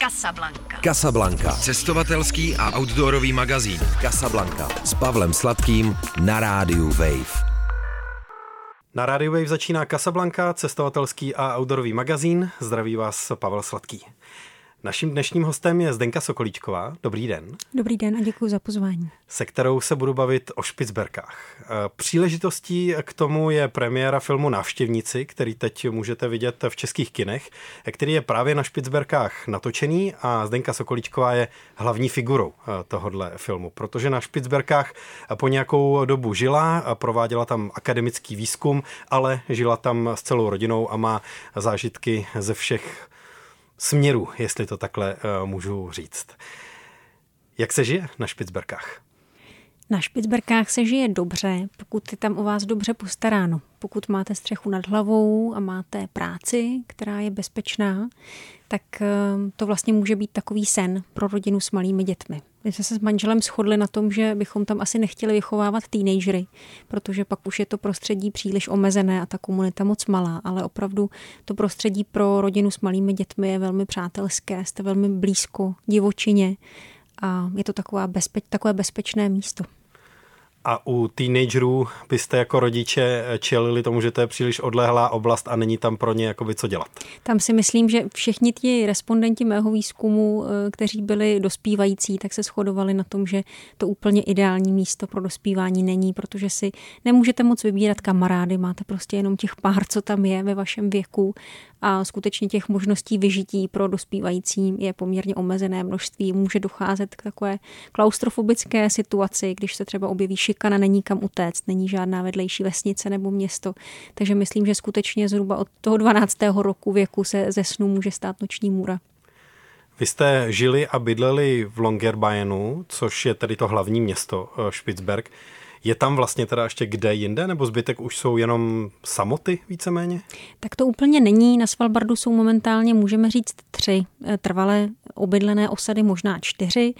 Casablanca. Casablanca. Cestovatelský a outdoorový magazín. Casablanca. S Pavlem Sladkým na rádiu Wave. Na Radio Wave začíná Casablanca, cestovatelský a outdoorový magazín. Zdraví vás Pavel Sladký. Naším dnešním hostem je Zdenka Sokolíčková. Dobrý den. Dobrý den a děkuji za pozvání. Se kterou se budu bavit o Špicberkách. Eh, příležitostí k tomu je premiéra filmu Návštěvníci, který teď můžete vidět v českých kinech, který je právě na Špicberkách natočený a Zdenka Sokolíčková je hlavní figurou eh, tohohle filmu, protože na Špicberkách po nějakou dobu žila, prováděla tam akademický výzkum, ale žila tam s celou rodinou a má zážitky ze všech směru, jestli to takhle uh, můžu říct. Jak se žije na Špicberkách? Na Špicberkách se žije dobře, pokud je tam o vás dobře postaráno. Pokud máte střechu nad hlavou a máte práci, která je bezpečná, tak eh, to vlastně může být takový sen pro rodinu s malými dětmi. My jsme se s manželem shodli na tom, že bychom tam asi nechtěli vychovávat teenagery, protože pak už je to prostředí příliš omezené a ta komunita moc malá, ale opravdu to prostředí pro rodinu s malými dětmi je velmi přátelské, jste velmi blízko divočině a je to taková bezpeč, takové bezpečné místo. A u teenagerů byste jako rodiče čelili tomu, že to je příliš odlehlá oblast a není tam pro ně jakoby co dělat? Tam si myslím, že všichni ti respondenti mého výzkumu, eh, kteří byli dospívající, tak se shodovali na tom, že to úplně ideální místo pro dospívání není, protože si nemůžete moc vybírat kamarády, máte prostě jenom těch pár, co tam je ve vašem věku a skutečně těch možností vyžití pro dospívající je poměrně omezené množství. Může docházet k takové klaustrofobické situaci, když se třeba objeví šikana, není kam utéct, není žádná vedlejší vesnice nebo město. Takže myslím, že skutečně zhruba od toho 12. roku věku se ze snu může stát noční můra. Vy jste žili a bydleli v Longyearbyenu, což je tedy to hlavní město eh, Špicberg. Je tam vlastně teda ještě kde jinde, nebo zbytek už jsou jenom samoty víceméně? Tak to úplně není. Na Svalbardu jsou momentálně, můžeme říct, tři eh, trvalé obydlené osady, možná čtyři.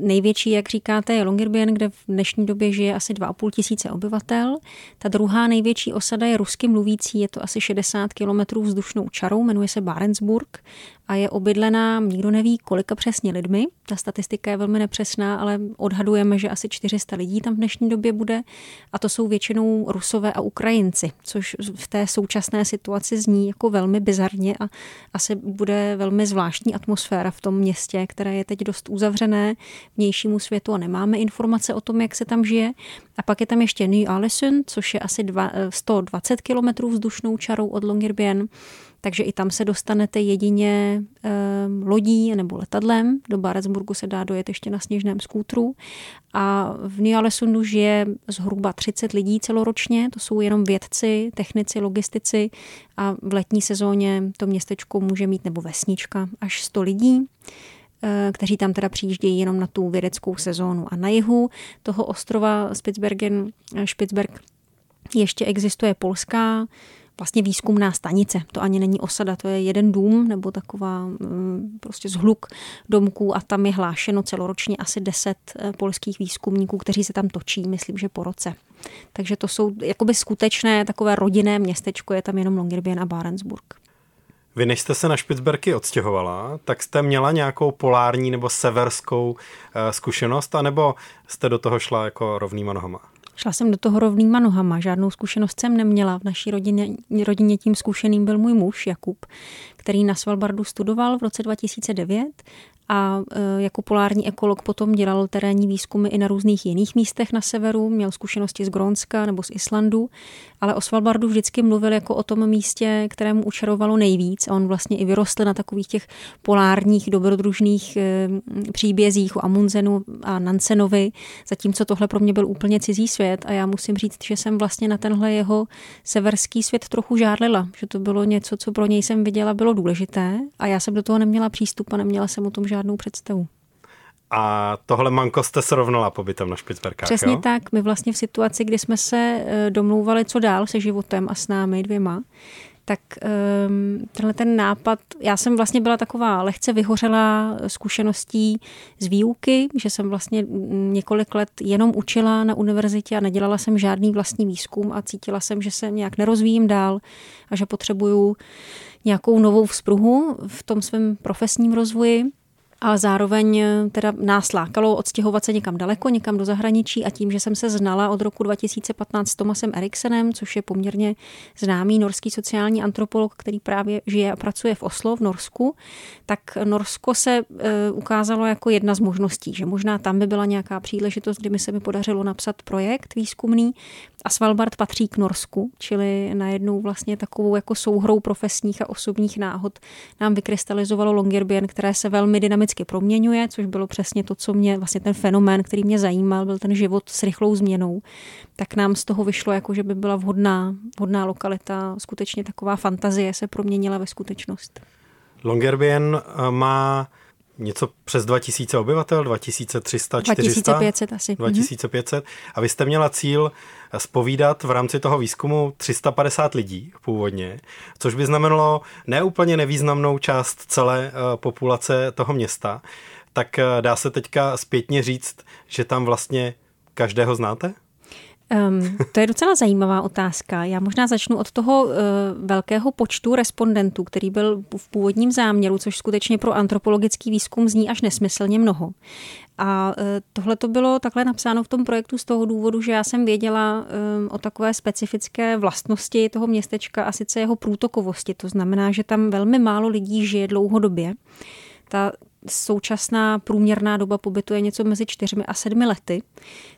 Největší, jak říkáte, je Longyearbyen, kde v dnešní době žije asi 2,5 tisíce obyvatel. Ta druhá největší osada je rusky mluvící, je to asi 60 kilometrů vzdušnou čarou, jmenuje se Barentsburg a je obydlená, nikdo neví, kolika přesně lidmi. Ta statistika je velmi nepřesná, ale odhadujeme, že asi 400 lidí tam v dnešní době bude. A to jsou většinou Rusové a Ukrajinci, což v té současné situaci zní jako velmi bizarně a asi bude velmi zvláštní atmosféra v tom městě, které je teď dost uzavřené vnějšímu světu a nemáme informace o tom, jak se tam žije. A pak je tam ještě New Alison, což je asi dva, 120 kilometrů vzdušnou čarou od Longyearbyen takže i tam se dostanete jedině e, lodí nebo letadlem. Do Barentsburgu se dá dojet ještě na sněžném skútru. A v Nyalesundu žije zhruba 30 lidí celoročně, to jsou jenom vědci, technici, logistici a v letní sezóně to městečko může mít, nebo vesnička, až 100 lidí eh, kteří tam teda přijíždějí jenom na tu vědeckou sezónu. A na jihu toho ostrova Spitsbergen, Spitsberg ještě existuje polská vlastně výzkumná stanice. To ani není osada, to je jeden dům nebo taková mm, prostě zhluk domků a tam je hlášeno celoročně asi 10 eh, polských výzkumníků, kteří se tam točí, myslím, že po roce. Takže to jsou jakoby skutečné takové rodinné městečko, je tam jenom Longyearbyen a Barentsburg. Vy než jste se na Špicberky odstěhovala, tak jste měla nějakou polární nebo severskou uh, zkušenost, anebo jste do toho šla jako rovnýma nohama? Šla jsem do toho rovnýma nohama, žádnou zkušenost jsem neměla. V naší rodině, rodině tím zkušeným byl můj muž Jakub, který na Svalbardu studoval v roce 2009 a e, jako polární ekolog potom dělal terénní výzkumy i na různých jiných místech na severu, měl zkušenosti z Grónska nebo z Islandu, ale o Svalbardu vždycky mluvil jako o tom místě, kterému učarovalo nejvíc a on vlastně i vyrostl na takových těch polárních dobrodružných e, příbězích o Amundsenu a Nansenovi, zatímco tohle pro mě byl úplně cizí svět a já musím říct, že jsem vlastně na tenhle jeho severský svět trochu žádlila, že to bylo něco, co pro něj jsem viděla, bylo důležité a já jsem do toho neměla přístup a neměla jsem o tom žádný žádnou představu. A tohle manko jste srovnala pobytem na Špicberkách, Přesně jo? tak. My vlastně v situaci, kdy jsme se eh, domlouvali, co dál se životem a s námi dvěma, tak um, tenhle ten nápad, já jsem vlastně byla taková lehce vyhořela zkušeností z výuky, že jsem vlastně několik let jenom učila na univerzitě a nedělala jsem žádný vlastní výzkum a cítila jsem, že se nějak nerozvíjím dál a že potřebuju nějakou novou vzpruhu v tom svém profesním rozvoji a zároveň eh, teda nás lákalo odstěhovat se někam daleko, někam do zahraničí a tím, že jsem se znala od roku 2015 s Tomasem Eriksenem, což je poměrně známý norský sociální antropolog, který právě žije a pracuje v Oslo v Norsku, tak Norsko se e, ukázalo jako jedna z možností, že možná tam by byla nějaká příležitost, kdyby se mi podařilo napsat projekt výzkumný, a Svalbard patří k Norsku, čili najednou vlastně takovou jako souhrou profesních a osobních náhod nám vykrystalizovalo Longyearbyen, které se velmi dynamicky proměňuje, což bylo přesně to, co mě, vlastně ten fenomén, který mě zajímal, byl ten život s rychlou změnou. Tak nám z toho vyšlo, jako že by byla vhodná, vhodná lokalita, skutečně taková fantazie se proměnila ve skutečnost. Longyearbyen eh, má něco přes 2000 obyvatel, 2300, 400? 2500 asi. 2500. Mhm. A vy jste měla cíl spovídat v rámci toho výzkumu 350 lidí původně, což by znamenalo neúplně nevýznamnou část celé eh, populace toho města. Tak eh, dá se teďka zpětně říct, že tam vlastně každého znáte? Um, to je docela zajímavá otázka. Já možná začnu od toho uh, velkého počtu respondentů, který byl v původním záměru, což skutečně pro antropologický výzkum zní až nesmyslně mnoho. A uh, tohle to bylo takhle napsáno v tom projektu z toho důvodu, že já jsem věděla o takové specifické vlastnosti toho městečka a sice jeho průtokovosti. To znamená, že tam velmi málo lidí žije dlouhodobě. Ta současná průměrná doba pobytu je něco mezi čtyřmi a sedmi lety,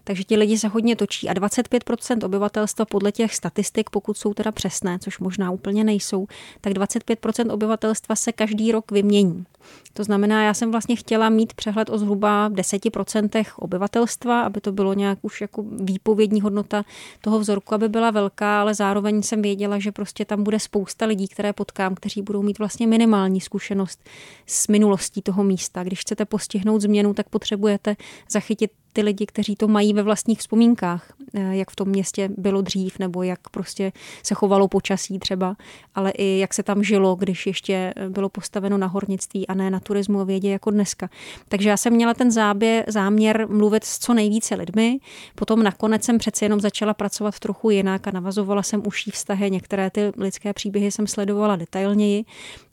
takže ti lidi se hodně točí a 25% obyvatelstva podle těch statistik, pokud jsou teda přesné, což možná úplně nejsou, tak 25% obyvatelstva se každý rok vymění. To znamená, já jsem vlastně chtěla mít přehled o zhruba 10% obyvatelstva, aby to bylo nějak už jako výpovědní hodnota toho vzorku, aby byla velká, ale zároveň jsem věděla, že prostě tam bude spousta lidí, které potkám, kteří budou mít vlastně minimální zkušenost s minulostí toho místa. Když chcete postihnout změnu, tak potřebujete zachytit ty lidi, kteří to mají ve vlastních vzpomínkách, eh, jak v tom městě bylo dřív, nebo jak prostě se chovalo počasí třeba, ale i jak se tam žilo, když ještě bylo postaveno na hornictví a ne na turismu a vědě jako dneska. Takže já jsem měla ten zábě, záměr mluvit s co nejvíce lidmi, potom nakonec jsem přece jenom začala pracovat trochu jinak a navazovala jsem užší vztahy, některé ty lidské příběhy jsem sledovala detailněji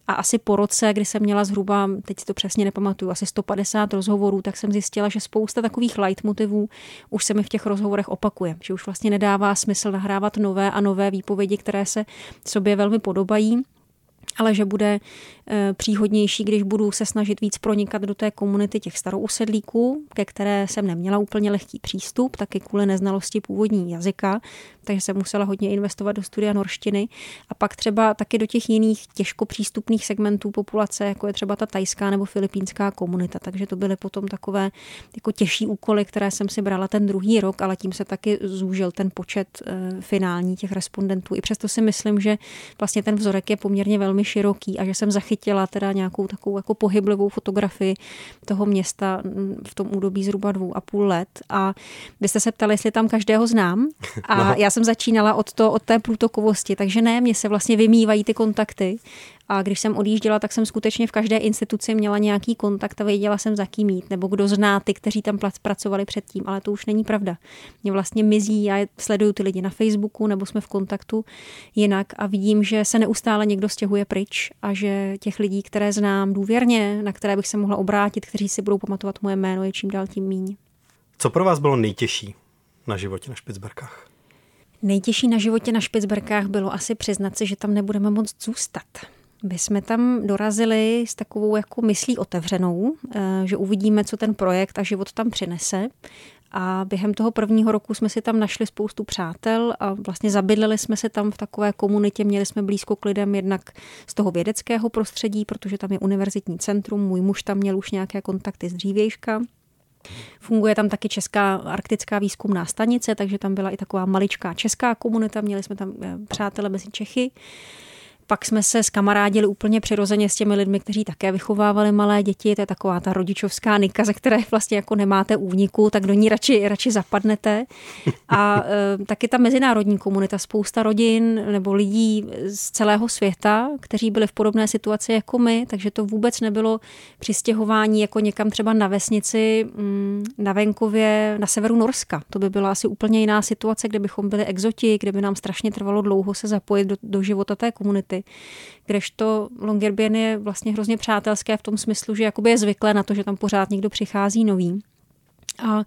a asi po roce, kdy jsem měla zhruba, teď si to přesně nepamatuju, asi 150 rozhovorů, tak jsem zjistila, že spousta takových leitmotivů už se mi v těch rozhovorech opakuje. Že už vlastně nedává smysl nahrávat nové a nové výpovědi, které se sobě velmi podobají ale že bude eh, příhodnější, když budu se snažit víc pronikat do té komunity těch starousedlíků, ke které jsem neměla úplně lehký přístup, taky kvůli neznalosti původní jazyka, takže jsem musela hodně investovat do studia norštiny a pak třeba taky do těch jiných těžko přístupných segmentů populace, jako je třeba ta tajská nebo filipínská komunita. Takže to byly potom takové jako těžší úkoly, které jsem si brala ten druhý rok, ale tím se taky zúžil ten počet eh, finální těch respondentů. I přesto si myslím, že vlastně ten vzorek je poměrně velmi široký a že jsem zachytila teda nějakou takovou jako pohyblivou fotografii toho města mm, v tom údobí zhruba dvou a půl let. A vy jste se ptali, jestli tam každého znám. A no. já jsem začínala od, to, od té průtokovosti, takže ne, mě se vlastně vymývají ty kontakty a když jsem odjížděla, tak jsem skutečně v každé instituci měla nějaký kontakt a věděla jsem, za kým mít, nebo kdo zná ty, kteří tam pracovali předtím, ale to už není pravda. Mě vlastně mizí, já sleduju ty lidi na Facebooku, nebo jsme v kontaktu jinak a vidím, že se neustále někdo stěhuje pryč a že těch lidí, které znám důvěrně, na které bych se mohla obrátit, kteří si budou pamatovat moje jméno, je čím dál tím míň. Co pro vás bylo nejtěžší na životě na Špicberkách? Nejtěžší na životě na Špicberkách bylo asi přiznat si, že tam nebudeme moc zůstat. My jsme tam dorazili s takovou jako myslí otevřenou, eh, že uvidíme, co ten projekt a život tam přinese. A během toho prvního roku jsme si tam našli spoustu přátel a vlastně zabydleli jsme se tam v takové komunitě, měli jsme blízko k lidem jednak z toho vědeckého prostředí, protože tam je univerzitní centrum, můj muž tam měl už nějaké kontakty z dřívějška. Funguje tam taky Česká arktická výzkumná stanice, takže tam byla i taková maličká česká komunita, měli jsme tam eh, přátele mezi Čechy. Pak jsme se skamarádili úplně přirozeně s těmi lidmi, kteří také vychovávali malé děti. To je taková ta rodičovská nika, ze které vlastně jako nemáte úniku, tak do ní radši, radši zapadnete. A e, taky ta mezinárodní komunita, spousta rodin nebo lidí z celého světa, kteří byli v podobné situaci jako my, takže to vůbec nebylo přistěhování jako někam třeba na vesnici mm, na venkově na severu Norska. To by byla asi úplně jiná situace, kde bychom byli exoti, kde by nám strašně trvalo dlouho se zapojit do, do života té komunity situaci. Kdežto Longyearbyen je vlastně hrozně přátelské v tom smyslu, že jakoby je zvyklé na to, že tam pořád někdo přichází nový. A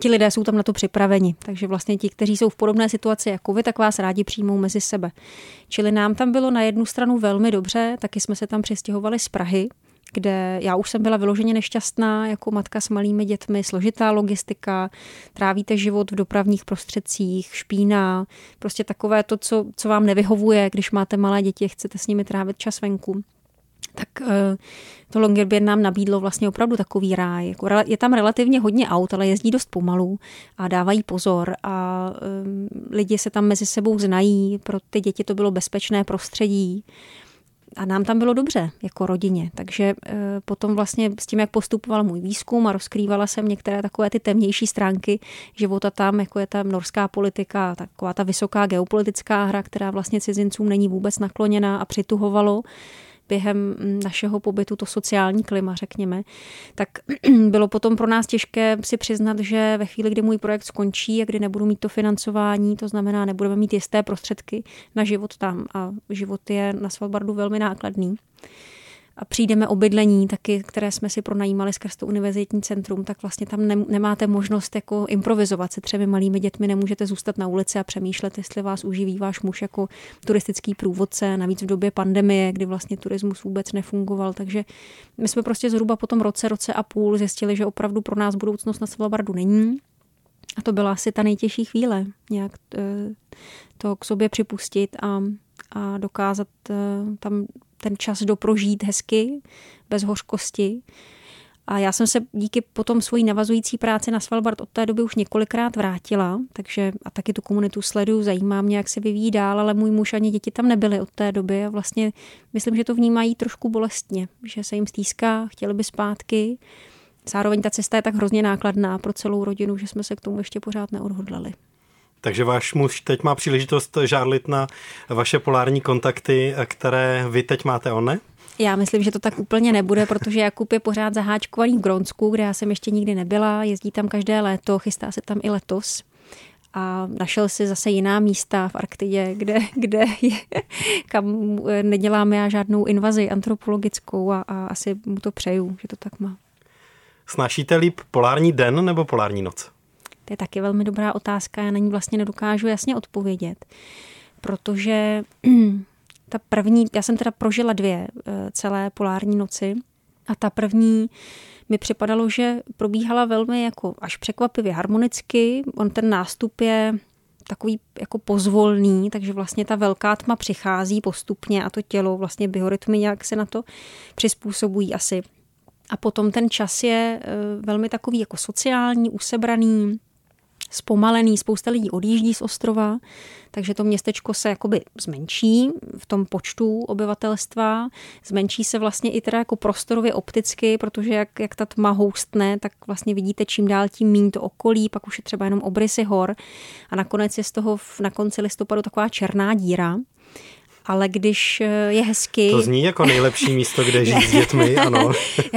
ti lidé jsou tam na to připraveni. Takže vlastně ti, kteří jsou v podobné situaci jako vy, tak vás rádi přijmou mezi sebe. Čili nám tam bylo na jednu stranu velmi dobře, taky jsme se tam přestěhovali z Prahy, kde já už jsem byla vyloženě nešťastná jako matka s malými dětmi, složitá logistika, trávíte život v dopravních prostředcích, špína, prostě takové to, co, co vám nevyhovuje, když máte malé děti, chcete s nimi trávit čas venku tak eh, to Longyearbyen nám nabídlo vlastně opravdu takový ráj. Jako je tam relativně hodně aut, ale jezdí dost pomalu a dávají pozor a um, lidi se tam mezi sebou znají, pro ty děti to bylo bezpečné prostředí a nám tam bylo dobře jako rodině. Takže e, potom vlastně s tím, jak postupoval můj výzkum a rozkrývala jsem některé takové ty temnější stránky života tam, jako je ta norská politika, taková ta vysoká geopolitická hra, která vlastně cizincům není vůbec nakloněná a přituhovalo, během našeho pobytu, to sociální klima, řekněme, tak bylo potom pro nás těžké si přiznat, že ve chvíli, kdy můj projekt skončí a kdy nebudu mít to financování, to znamená, nebudeme mít jisté prostředky na život tam a život je na Svalbardu velmi nákladný, a přijdeme o bydlení taky, které jsme si pronajímali skrz to univerzitní centrum, tak vlastně tam ne, nemáte možnost jako improvizovat se třemi malými dětmi, nemůžete zůstat na ulici a přemýšlet, jestli vás uživí váš muž jako turistický průvodce, navíc v době pandemie, kdy vlastně turismus vůbec nefungoval. Takže my jsme prostě zhruba po tom roce, roce a půl zjistili, že opravdu pro nás budoucnost na Svalbardu není. A to byla asi ta nejtěžší chvíle, nějak eh, to k sobě připustit a, a dokázat eh, tam ten čas doprožít hezky, bez hořkosti. A já jsem se díky potom svojí navazující práci na Svalbard od té doby už několikrát vrátila, takže a taky tu komunitu sleduju, zajímá mě, jak se vyvíjí dál, ale můj muž ani děti tam nebyly od té doby a vlastně myslím, že to vnímají trošku bolestně, že se jim stýská, chtěli by zpátky. Zároveň ta cesta je tak hrozně nákladná pro celou rodinu, že jsme se k tomu ještě pořád neodhodlali. Takže váš muž teď má příležitost žádlit na vaše polární kontakty, které vy teď máte, on ne? Já myslím, že to tak úplně nebude, protože Jakub je pořád zaháčkovaný v Gronsku, kde já jsem ještě nikdy nebyla, jezdí tam každé léto, chystá se tam i letos a našel si zase jiná místa v Arktidě, kde, kde je, kam neděláme já žádnou invazi antropologickou a, a asi mu to přeju, že to tak má. Snašíte líp polární den nebo polární noc? To je taky velmi dobrá otázka, já na ní vlastně nedokážu jasně odpovědět, protože ta první, já jsem teda prožila dvě eh, celé polární noci a ta první mi připadalo, že probíhala velmi jako až překvapivě harmonicky. On ten nástup je takový jako pozvolný, takže vlastně ta velká tma přichází postupně a to tělo, vlastně biorytmy nějak se na to přizpůsobují asi. A potom ten čas je eh, velmi takový jako sociální, usebraný, zpomalený, spousta lidí odjíždí z ostrova, takže to městečko se jakoby zmenší v tom počtu obyvatelstva, zmenší se vlastně i teda jako prostorově opticky, protože jak, jak ta tma houstne, tak vlastně vidíte čím dál tím míň to okolí, pak už je třeba jenom obrysy hor. A nakonec je z toho na konci listopadu taková černá díra, ale když eh, je hezky... To zní jako nejlepší místo, kde žít s dětmi, ano.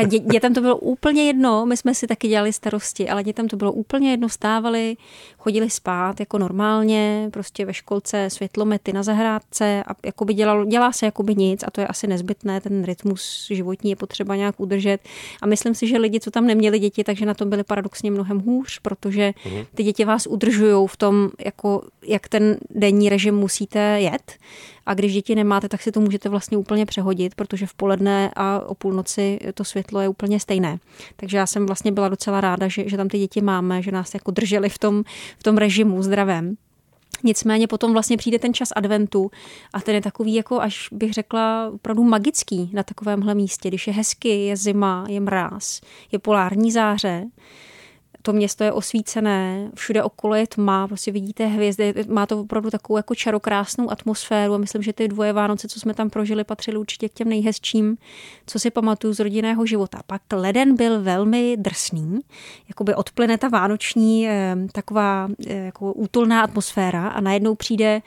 Dě, dětem to bylo úplně jedno, my jsme si taky dělali starosti, ale dětem to bylo úplně jedno, stávali, chodili spát jako normálně, prostě ve školce světlomety na zahrádce a jakoby dělalo, dělá se jakoby nic a to je asi nezbytné, ten rytmus životní je potřeba nějak udržet a myslím si, že lidi, co tam neměli děti, takže na tom byli paradoxně mnohem hůř, protože mhm. ty děti vás udržují v tom, jako, jak ten denní režim musíte jet a když děti nemáte, tak si to můžete vlastně úplně přehodit, protože v poledne a o půlnoci to světlo je úplně stejné. Takže já jsem vlastně byla docela ráda, že, že tam ty děti máme, že nás jako drželi v tom, v tom režimu zdravém. Nicméně potom vlastně přijde ten čas adventu a ten je takový jako až bych řekla opravdu magický na takovémhle místě, když je hezky, je zima, je mráz, je polární záře, to město je osvícené, všude okolo je tma, prostě vidíte hvězdy, má to opravdu takovou jako čarokrásnou atmosféru a myslím, že ty dvoje Vánoce, co jsme tam prožili, patřily určitě k těm nejhezčím, co si pamatuju z rodinného života. Pak leden byl velmi drsný, jakoby odplyne ta vánoční eh, taková eh, jako útulná atmosféra a najednou přijde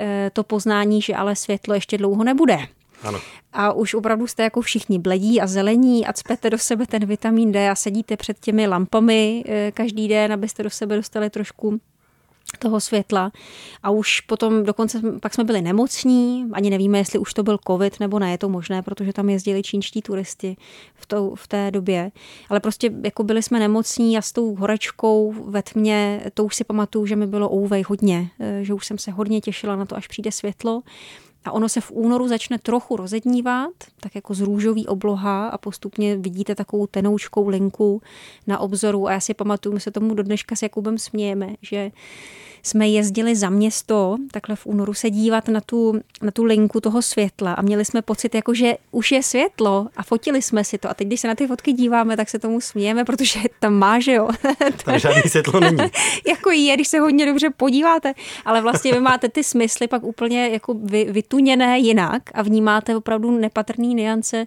eh, to poznání, že ale světlo ještě dlouho nebude. Ano. A už opravdu jste jako všichni bledí a zelení a cpete do sebe ten vitamin D a sedíte před těmi lampami eh, každý den, abyste do sebe dostali trošku toho světla. A už potom dokonce pak jsme byli nemocní, ani nevíme, jestli už to byl covid nebo ne, je to možné, protože tam jezdili čínští turisti v, to, v té době, ale prostě jako byli jsme nemocní a s tou horečkou ve tmě, to už si pamatuju, že mi bylo ouvej hodně, eh, že už jsem se hodně těšila na to, až přijde světlo a ono se v únoru začne trochu rozednívat, tak jako z růžový obloha a postupně vidíte takovou tenoučkou linku na obzoru. A já si pamatuju, my se tomu do dneška s Jakubem smějeme, že jsme jezdili za město, takhle v únoru se dívat na tu, na tu linku toho světla a měli jsme pocit, jako že už je světlo a fotili jsme si to. A teď, když se na ty fotky díváme, tak se tomu smějeme, protože tam má, že jo. Tam žádný světlo není. jako je, když se hodně dobře podíváte, ale vlastně vy máte ty smysly pak úplně jako vy, vytuněné jinak a vnímáte opravdu nepatrný niance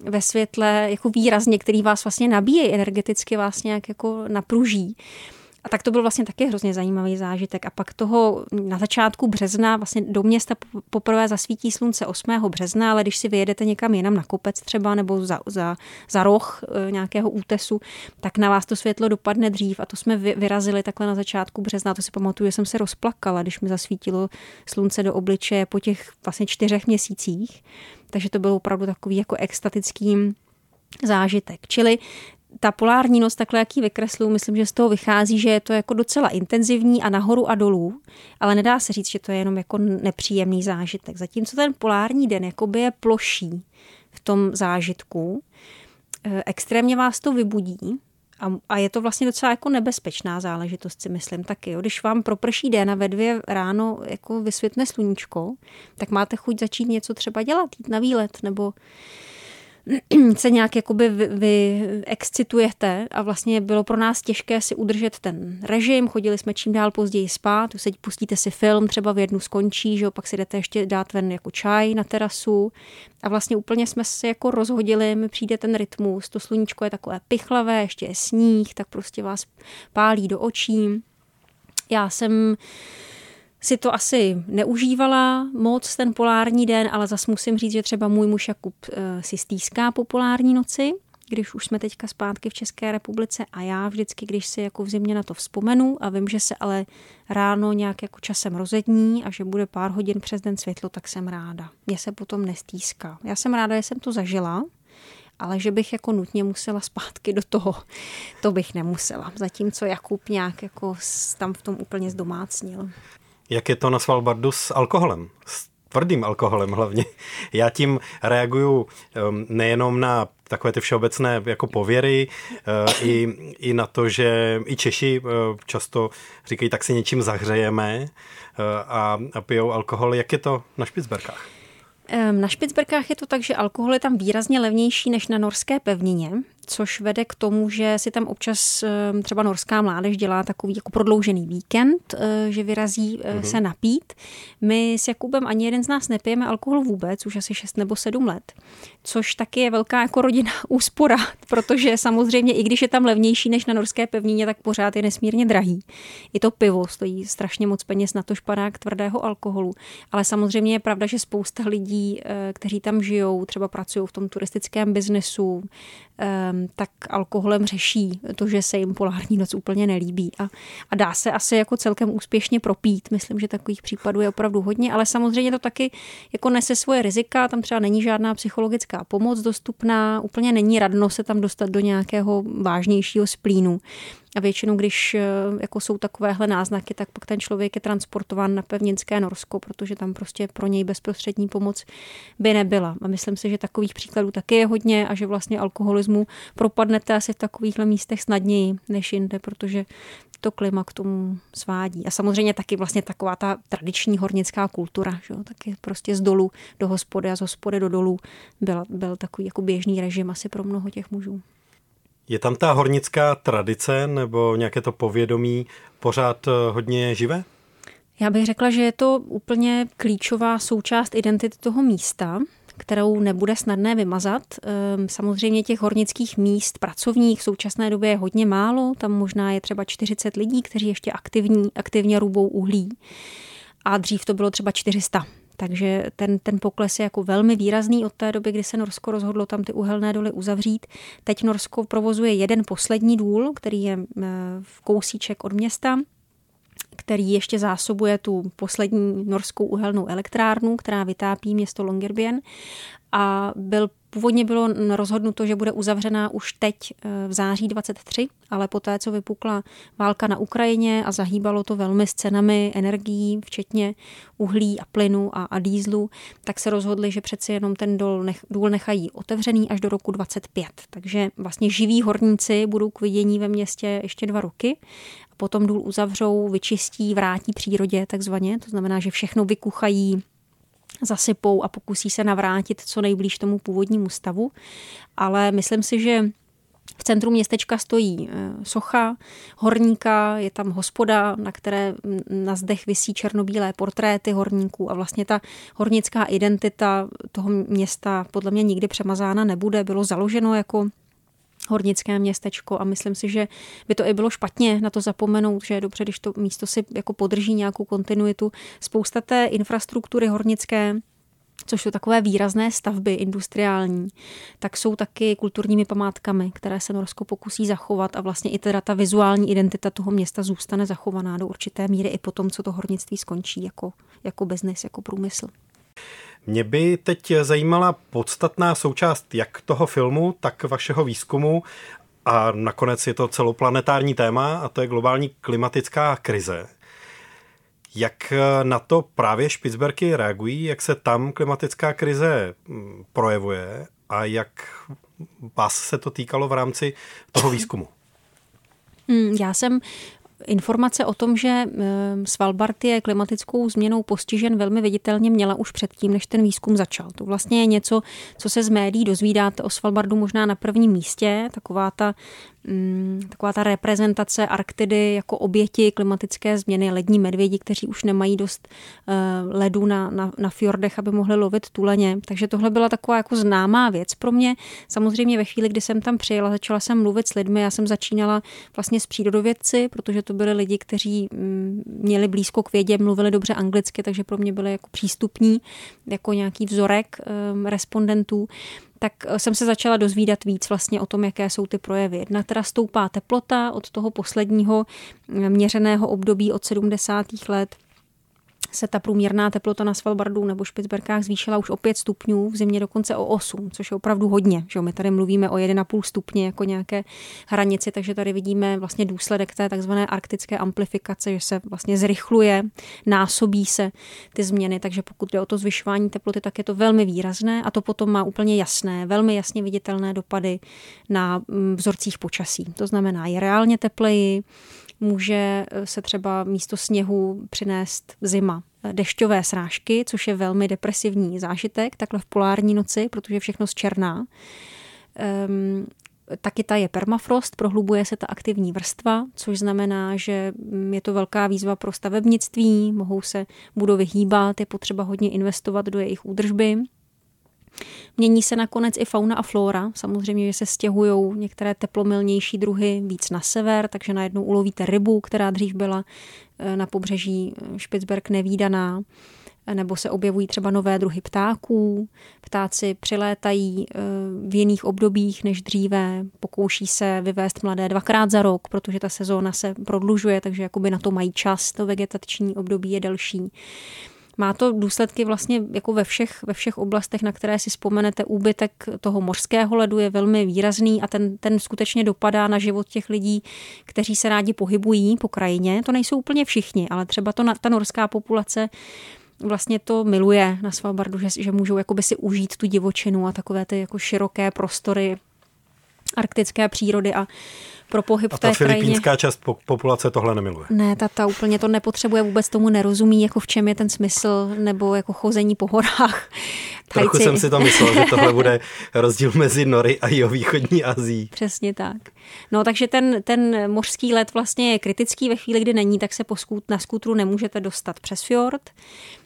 ve světle jako výrazně, který vás vlastně nabíje energeticky, vás nějak jako napruží. A tak to byl vlastně taky hrozně zajímavý zážitek. A pak toho na začátku března, vlastně do města poprvé zasvítí slunce 8. března, ale když si vyjedete někam jinam na kopec třeba nebo za, za, za roh e, nějakého útesu, tak na vás to světlo dopadne dřív. A to jsme vyrazili takhle na začátku března. To si pamatuju, že jsem se rozplakala, když mi zasvítilo slunce do obličeje po těch vlastně čtyřech měsících. Takže to bylo opravdu takový jako extatický zážitek. Čili ta polární noc, takhle jak ji myslím, že z toho vychází, že je to jako docela intenzivní a nahoru a dolů, ale nedá se říct, že to je jenom jako nepříjemný zážitek. Zatímco ten polární den jakoby je ploší v tom zážitku, eh, extrémně vás to vybudí, a, a je to vlastně docela jako nebezpečná záležitost, si myslím taky. Jo. Když vám proprší den a ve dvě ráno jako vysvětne sluníčko, tak máte chuť začít něco třeba dělat, jít na výlet nebo se nějak jakoby vy, vy excitujete a vlastně bylo pro nás těžké si udržet ten režim, chodili jsme čím dál později spát, se pustíte si film, třeba v jednu skončí, že jo, pak si jdete ještě dát ven jako čaj na terasu. A vlastně úplně jsme se jako rozhodili, mi přijde ten rytmus, to sluníčko je takové pichlavé, ještě je sníh, tak prostě vás pálí do očí. Já jsem si to asi neužívala moc ten polární den, ale zas musím říct, že třeba můj muž Jakub eh, si stýská po polární noci, když už jsme teďka zpátky v České republice a já vždycky, když si jako v zimě na to vzpomenu a vím, že se ale ráno nějak jako časem rozední a že bude pár hodin přes den světlo, tak jsem ráda. Mě se potom nestýská. Já jsem ráda, že jsem to zažila, ale že bych jako nutně musela zpátky do toho, to bych nemusela. Zatímco Jakub nějak jako tam v tom úplně zdomácnil. Jak je to na Svalbardu s alkoholem? S tvrdým alkoholem hlavně. Já tím reaguju um, nejenom na takové ty všeobecné jako pověry, uh, i, i na to, že i Češi uh, často říkají, tak si něčím zahřejeme uh, a, a pijou alkohol. Jak je to na Špicberkách? Na Špicberkách je to tak, že alkohol je tam výrazně levnější než na norské pevnině, což vede k tomu, že si tam občas třeba norská mládež dělá takový jako prodloužený víkend, eh, že vyrazí mm-hmm. se napít. My s Jakubem ani jeden z nás nepijeme alkohol vůbec, už asi 6 nebo 7 let, což taky je velká jako rodina úspora, protože samozřejmě i když je tam levnější než na norské pevnině, tak pořád je nesmírně drahý. I to pivo stojí strašně moc peněz na to španák tvrdého alkoholu, ale samozřejmě je pravda, že spousta lidí, eh, kteří tam žijou, třeba pracují v tom turistickém biznesu, tak alkoholem řeší to, že se jim polární noc úplně nelíbí. A, a dá se asi jako celkem úspěšně propít. Myslím, že takových případů je opravdu hodně, ale samozřejmě to taky jako nese svoje rizika. Tam třeba není žádná psychologická pomoc dostupná, úplně není radno se tam dostat do nějakého vážnějšího splínu. A většinou, když eh, jako jsou takovéhle náznaky, tak pak ten člověk je transportován na pevninské Norsko, protože tam prostě pro něj bezprostřední pomoc by nebyla. A myslím si, že takových příkladů taky je hodně a že vlastně alkoholismu propadnete asi v takovýchhle místech snadněji než jinde, protože to klima k tomu svádí. A samozřejmě taky vlastně taková ta tradiční hornická kultura, že jo, taky prostě z dolu do hospody a z hospody do dolů byl, byl takový jako běžný režim asi pro mnoho těch mužů. Je tam ta hornická tradice nebo nějaké to povědomí pořád eh, hodně živé? Já bych řekla, že je to úplně klíčová součást identity toho místa, kterou nebude snadné vymazat. Ehm, samozřejmě těch hornických míst pracovních v současné době je hodně málo, tam možná je třeba 40 lidí, kteří ještě aktivní, aktivně rubou uhlí a dřív to bylo třeba 400. Takže ten, ten pokles je jako velmi výrazný od té doby, kdy se Norsko rozhodlo tam ty uhelné doly uzavřít. Teď Norsko provozuje jeden poslední důl, který je v kousíček od města, který ještě zásobuje tu poslední norskou uhelnou elektrárnu, která vytápí město Longyearbyen a byl Původně bylo rozhodnuto, že bude uzavřená už teď eh, v září 23, ale poté, co vypukla válka na Ukrajině a zahýbalo to velmi s cenami energií, včetně uhlí a plynu a, a dýzlu, tak se rozhodli, že přeci jenom ten důl, nech, důl nechají otevřený až do roku 25. Takže vlastně živí horníci budou k vidění ve městě ještě dva roky potom důl uzavřou, vyčistí, vrátí přírodě takzvaně, to znamená, že všechno vykuchají, zasypou a pokusí se navrátit co nejblíž tomu původnímu stavu. Ale myslím si, že v centru městečka stojí eh, socha horníka, je tam hospoda, na které na zdech visí černobílé portréty horníků a vlastně ta hornická identita toho města podle mě nikdy přemazána nebude. Bylo založeno jako hornické městečko a myslím si, že by to i bylo špatně na to zapomenout, že je dobře, když to místo si jako podrží nějakou kontinuitu. Spousta té infrastruktury hornické což jsou takové výrazné stavby industriální, tak jsou taky kulturními památkami, které se Norsko pokusí zachovat a vlastně i teda ta vizuální identita toho města zůstane zachovaná do určité míry i po tom, co to hornictví skončí jako, jako biznis, jako průmysl. Mě by teď zajímala podstatná součást jak toho filmu, tak vašeho výzkumu a nakonec je to celoplanetární téma a to je globální klimatická krize. Jak na to právě Špicberky reagují, jak se tam klimatická krize mm, projevuje a jak vás se to týkalo v rámci toho výzkumu? Hmm, já jsem Informace o tom, že eh, Svalbard je klimatickou změnou postižen velmi viditelně měla už předtím, než ten výzkum začal. To vlastně je něco, co se z médií dozvídáte o Svalbardu možná na prvním místě, taková ta taková ta reprezentace Arktidy jako oběti klimatické změny, lední medvědi, kteří už nemají dost eh, ledu na, na, na fjordech, aby mohli lovit tuleně. Takže tohle byla taková jako známá věc pro mě. Samozřejmě ve chvíli, kdy jsem tam přijela, začala jsem mluvit s lidmi, já jsem začínala vlastně s přírodovědci, protože to byli lidi, kteří mm, měli blízko k vědě, mluvili dobře anglicky, takže pro mě byli jako přístupní, jako nějaký vzorek um, respondentů tak eh, jsem se začala dozvídat víc vlastně o tom, jaké jsou ty projevy. Jedna teda stoupá teplota od toho posledního eh, měřeného období od 70. let se ta průměrná teplota na Svalbardu nebo Špicberkách zvýšila už o 5 stupňů, v zimě dokonce o 8, což je opravdu hodně. Že? My tady mluvíme o 1,5 stupně jako nějaké hranici, takže tady vidíme vlastně důsledek té takzvané arktické amplifikace, že se vlastně zrychluje, násobí se ty změny, takže pokud jde o to zvyšování teploty, tak je to velmi výrazné a to potom má úplně jasné, velmi jasně viditelné dopady na mm, vzorcích počasí. To znamená, je reálně tepleji, může eh, se třeba místo sněhu přinést zima. Eh, dešťové srážky, což je velmi depresivní zážitek, takhle v polární noci, protože všechno zčerná. Um, taky ta je permafrost, prohlubuje se ta aktivní vrstva, což znamená, že mm, je to velká výzva pro stavebnictví, mohou se budovy hýbat, je potřeba hodně investovat do jejich údržby. Mění se nakonec i fauna a flora. Samozřejmě, že se stěhují některé teplomilnější druhy víc na sever, takže najednou ulovíte rybu, která dřív byla eh, na pobřeží eh, Špicberg nevýdaná nebo se objevují třeba nové druhy ptáků. Ptáci přilétají eh, v jiných obdobích než dříve, pokouší se vyvést mladé dvakrát za rok, protože ta sezóna se prodlužuje, takže jakoby na to mají čas, to vegetační období je delší. Má to důsledky vlastně jako ve všech, ve všech oblastech, na které si vzpomenete. Úbytek toho mořského ledu je velmi výrazný a ten, ten skutečně dopadá na život těch lidí, kteří se rádi pohybují po krajině. To nejsou úplně všichni, ale třeba to, ta norská populace vlastně to miluje na Svalbardu, že, že můžou jakoby si užít tu divočinu a takové ty jako široké prostory arktické přírody a pro pohyb a v té ta filipínská krajině. část populace tohle nemiluje. Ne, ta, ta úplně to nepotřebuje, vůbec tomu nerozumí, jako v čem je ten smysl, nebo jako chození po horách. Trochu Thajci. jsem si to myslel, že tohle bude rozdíl mezi Nory a jeho východní Azí. Přesně tak. No takže ten, ten mořský let vlastně je kritický ve chvíli, kdy není, tak se po skút, na skútru nemůžete dostat přes fjord.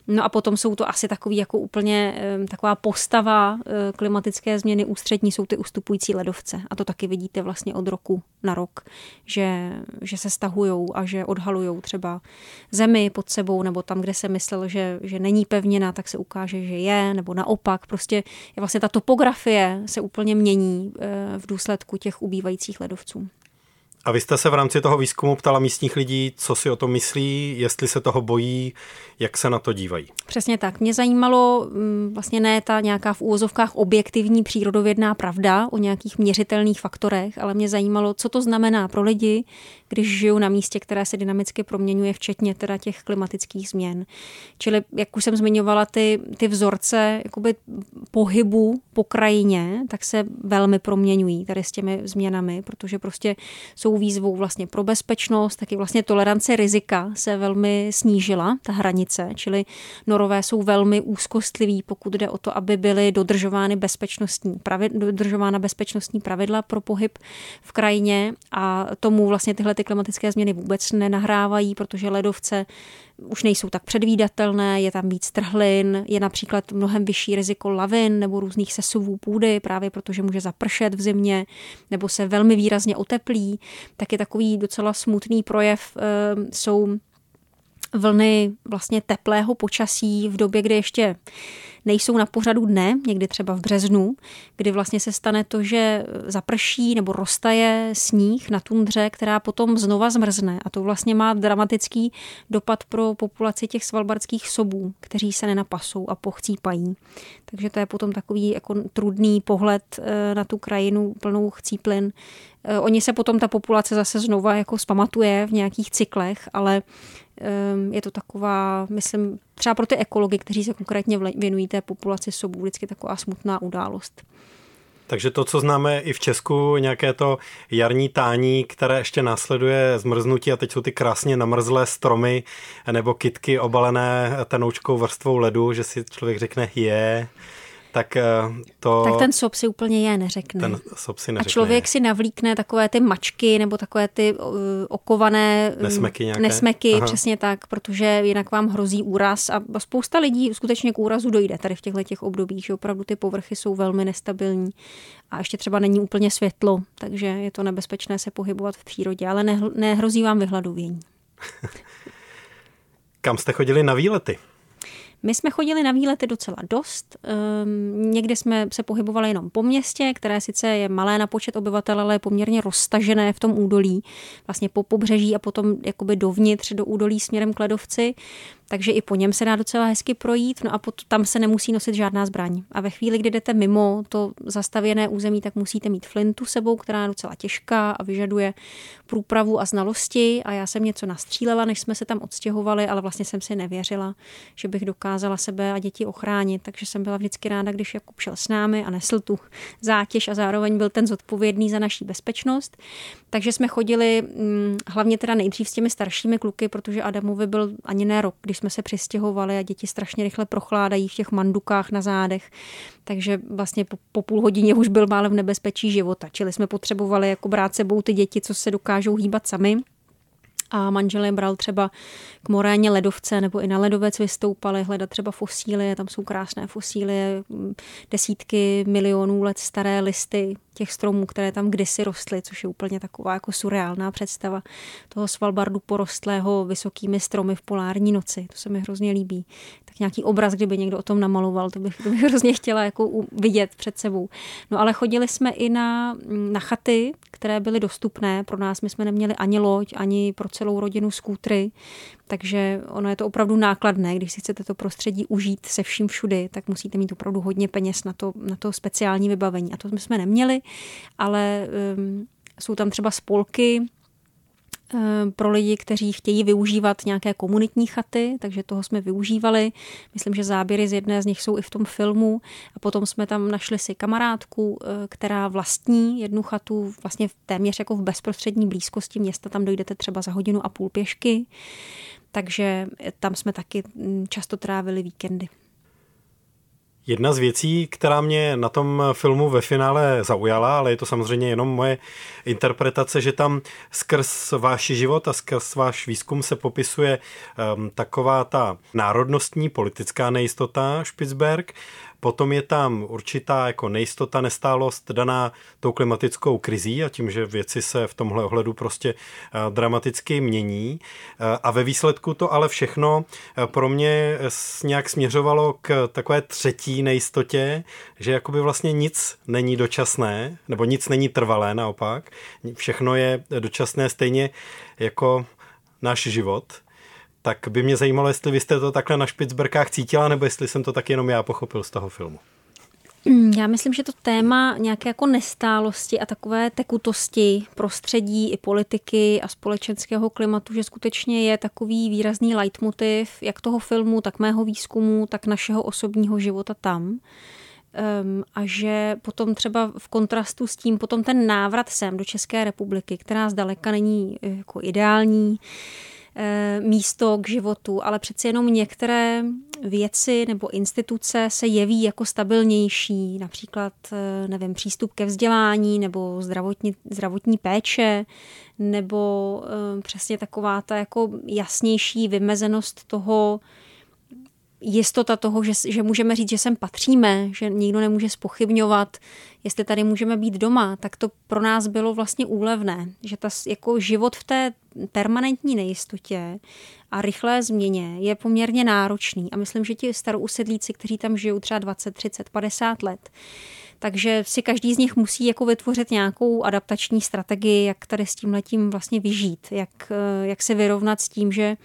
No a potom jsou to asi takový jako úplně taková postava eh, klimatické změny ústřední jsou ty ustupující ledovce. A to taky vidíte vlastně od roku na rok, že, že se stahují a že odhalují třeba zemi pod sebou nebo tam, kde se myslel, že, že není pevněna, tak se ukáže, že je, nebo naopak. Prostě je vlastně ta topografie se úplně mění eh, v důsledku těch ubývajících ledovců. A vy jste se v rámci toho výzkumu ptala místních lidí, co si o tom myslí, jestli se toho bojí, jak se na to dívají. Přesně tak. Mě zajímalo mm, vlastně ne ta nějaká v úvozovkách objektivní přírodovědná pravda o nějakých měřitelných faktorech, ale mě zajímalo, co to znamená pro lidi, když žijou na místě, které se dynamicky proměňuje, včetně teda těch klimatických změn. Čili, jak už jsem zmiňovala, ty, ty vzorce jakoby pohybu po krajině, tak se velmi proměňují tady s těmi změnami, protože prostě jsou výzvou vlastně pro bezpečnost, taky vlastně tolerance rizika se velmi snížila, ta hranice, čili norové jsou velmi úzkostliví, pokud jde o to, aby byly dodržovány bezpečnostní pravidla, dodržována bezpečnostní pravidla pro pohyb v krajině a tomu vlastně tyhle ty klimatické změny vůbec nenahrávají, protože ledovce už nejsou tak předvídatelné, je tam víc trhlin, je například mnohem vyšší riziko lavin nebo různých sesuvů půdy, právě protože může zapršet v zimě nebo se velmi výrazně oteplí, tak je takový docela smutný projev, e, jsou vlny vlastně teplého počasí v době, kdy ještě nejsou na pořadu dne, někdy třeba v březnu, kdy vlastně se stane to, že zaprší nebo roztaje sníh na tundře, která potom znova zmrzne. A to vlastně má dramatický dopad pro populaci těch svalbardských sobů, kteří se nenapasou a pochcípají. Takže to je potom takový jako trudný pohled eh, na tu krajinu plnou chcíplin. Eh, oni se potom ta populace zase znova jako spamatuje v nějakých cyklech, ale je to taková, myslím, třeba pro ty ekology, kteří se konkrétně věnují té populaci sobů, vždycky taková smutná událost. Takže to, co známe i v Česku, nějaké to jarní tání, které ještě následuje zmrznutí a teď jsou ty krásně namrzlé stromy nebo kitky obalené tenoučkou vrstvou ledu, že si člověk řekne je, tak eh, to... Tak ten sop si úplně je neřekne. Ten sop si neřekne. A člověk si navlíkne takové ty mačky nebo takové ty uh, okované mm, nesmeky, nějaké. nesmeky přesně tak, protože jinak vám hrozí úraz a spousta lidí skutečně k úrazu dojde tady v těchto těch obdobích, že opravdu ty povrchy jsou velmi nestabilní a ještě třeba není úplně světlo, takže je to nebezpečné se pohybovat v přírodě, ale nehrozí vám vyhladovění. Kam jste chodili na výlety? My jsme chodili na výlety docela dost. Um, někdy jsme se pohybovali jenom po městě, které sice je malé na počet obyvatel, ale je poměrně roztažené v tom údolí, vlastně po pobřeží a potom jakoby dovnitř do údolí směrem k ledovci takže i po něm se dá docela hezky projít, no a pot, tam se nemusí nosit žádná zbraň. A ve chvíli, kdy jdete mimo to zastavěné území, tak musíte mít flintu sebou, která je docela těžká a vyžaduje průpravu a znalosti. A já jsem něco nastřílela, než jsme se tam odstěhovali, ale vlastně jsem si nevěřila, že bych dokázala sebe a děti ochránit. Takže jsem byla vždycky ráda, když Jakub šel s námi a nesl tu zátěž a zároveň byl ten zodpovědný za naší bezpečnost. Takže jsme chodili hm, hlavně teda nejdřív s těmi staršími kluky, protože Adamovi byl ani ne rok, když jsme se přistěhovali a děti strašně rychle prochládají v těch mandukách na zádech, takže vlastně po, po půl hodině už byl málem v nebezpečí života. Čili jsme potřebovali jako brát sebou ty děti, co se dokážou hýbat sami. A manžel je bral třeba k moréně ledovce nebo i na ledovec vystoupali hledat třeba fosílie, tam jsou krásné fosílie, desítky milionů let staré listy těch stromů, které tam kdysi rostly, což je úplně taková jako surreálná představa toho Svalbardu porostlého vysokými stromy v polární noci. To se mi hrozně líbí. Tak nějaký obraz, kdyby někdo o tom namaloval, to bych, to bych hrozně chtěla jako vidět před sebou. No ale chodili jsme i na, na chaty, které byly dostupné pro nás. My jsme neměli ani loď, ani pro celou rodinu skútry, takže ono je to opravdu nákladné. Když si chcete to prostředí užít se vším všudy, tak musíte mít opravdu hodně peněz na to, na to speciální vybavení. A to jsme neměli, ale um, jsou tam třeba spolky, Eh, pro lidi, kteří chtějí využívat nějaké komunitní chaty, takže toho jsme využívali. Myslím, že záběry z jedné z nich jsou i v tom filmu. A potom jsme tam našli si kamarádku, eh, která vlastní jednu chatu vlastně téměř jako v bezprostřední blízkosti města. Tam dojdete třeba za hodinu a půl pěšky. Takže tam jsme taky mm, často trávili víkendy. Jedna z věcí, která mě na tom filmu ve finále zaujala, ale je to samozřejmě jenom moje interpretace, že tam skrz váš život a skrz váš výzkum se popisuje um, taková ta národnostní politická nejistota Špicberg, Potom je tam určitá jako nejistota, nestálost daná tou klimatickou krizí a tím, že věci se v tomhle ohledu prostě eh, dramaticky mění. Eh, a ve výsledku to ale všechno pro mě nějak směřovalo k takové třetí nejistotě, že jakoby vlastně nic není dočasné, nebo nic není trvalé naopak. Všechno je dočasné stejně jako náš život tak by mě zajímalo, jestli vy jste to takhle na Špicberkách cítila, nebo jestli jsem to tak jenom já pochopil z toho filmu. Mm, já myslím, že to téma nějaké jako nestálosti a takové tekutosti prostředí i politiky a společenského klimatu, že skutečně je takový výrazný leitmotiv jak toho filmu, tak mého výzkumu, tak našeho osobního života tam. Um, a že potom třeba v kontrastu s tím potom ten návrat sem do České republiky, která zdaleka není eh, jako ideální, Eh, místo k životu, ale přeci jenom některé věci nebo instituce se jeví jako stabilnější, například, eh, nevím, přístup ke vzdělání nebo zdravotní, zdravotní péče, nebo eh, přesně taková ta jako jasnější vymezenost toho, jistota toho, že, že můžeme říct, že sem patříme, že nikdo nemůže spochybňovat, jestli tady můžeme být doma, tak to pro nás bylo vlastně úlevné, že ta jako život v té permanentní nejistotě a rychlé změně je poměrně náročný. A myslím, že ti starousedlíci, kteří tam žijou třeba 20, 30, 50 let, takže si každý z nich musí jako vytvořit nějakou adaptační strategii, jak tady s tím letím vlastně vyžít, jak, jak se vyrovnat s tím, že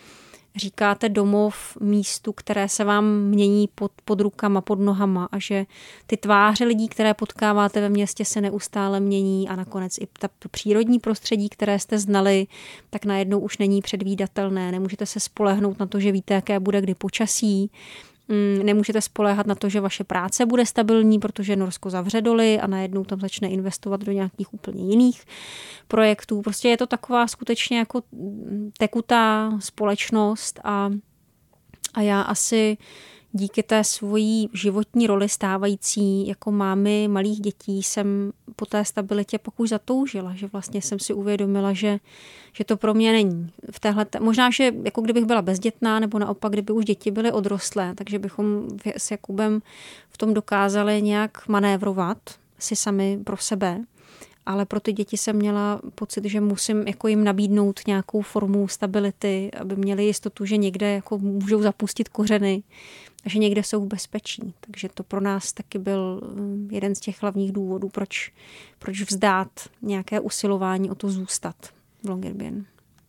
říkáte domov místu, které se vám mění pod, pod rukama, pod nohama a že ty tváře lidí, které potkáváte ve městě, se neustále mění a nakonec i ta, přírodní prostředí, které jste znali, tak najednou už není předvídatelné. Nemůžete se spolehnout na to, že víte, jaké bude kdy počasí, nemůžete spoléhat na to, že vaše práce bude stabilní, protože Norsko zavře doly a najednou tam začne investovat do nějakých úplně jiných projektů. Prostě je to taková skutečně jako tekutá společnost a, a já asi díky té svojí životní roli stávající jako mámy malých dětí jsem po té stabilitě pokud zatoužila, že vlastně jsem si uvědomila, že, že to pro mě není. V téhle, možná, že jako kdybych byla bezdětná, nebo naopak, kdyby už děti byly odrostlé, takže bychom s Jakubem v tom dokázali nějak manévrovat si sami pro sebe ale pro ty děti jsem měla pocit, že musím jako jim nabídnout nějakou formu stability, aby měli jistotu, že někde jako můžou zapustit kořeny že někde jsou v bezpečí. Takže to pro nás taky byl mm, jeden z těch hlavních důvodů, proč, proč vzdát nějaké usilování o to zůstat v Longyearbyen.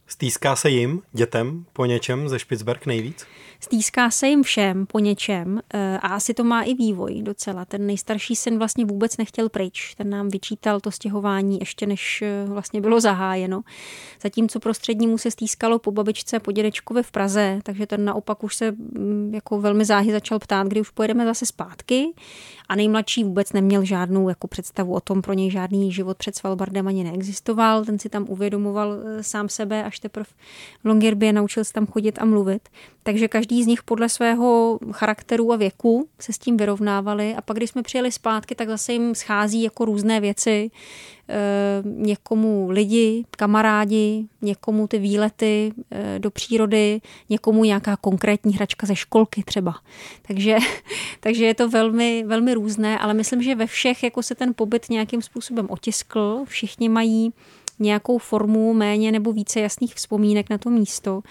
Stýská se jim, dětem, po něčem ze Špicberg nejvíc? Stýská se jim všem po něčem eh, a asi to má i vývoj docela. Ten nejstarší syn vlastně vůbec nechtěl pryč. Ten nám vyčítal to stěhování ještě než eh, vlastně bylo zahájeno. Zatímco prostřednímu se stýskalo po babičce po dědečkovi v Praze, takže ten naopak už se mm, jako velmi záhy začal ptát, kdy už pojedeme zase zpátky. A nejmladší vůbec neměl žádnou jako představu o tom, pro něj žádný život před Svalbardem ani neexistoval. Ten si tam uvědomoval eh, sám sebe, až teprve v Longyearbyen naučil se tam chodit a mluvit. Takže každý z nich podle svého charakteru a věku se s tím vyrovnávali a pak, když jsme přijeli zpátky, tak zase jim schází jako různé věci, e, někomu lidi, kamarádi, někomu ty výlety e, do přírody, někomu nějaká konkrétní hračka ze školky třeba. Takže, takže je to velmi, velmi různé, ale myslím, že ve všech jako se ten pobyt nějakým způsobem otiskl, všichni mají nějakou formu méně nebo více jasných vzpomínek na to místo.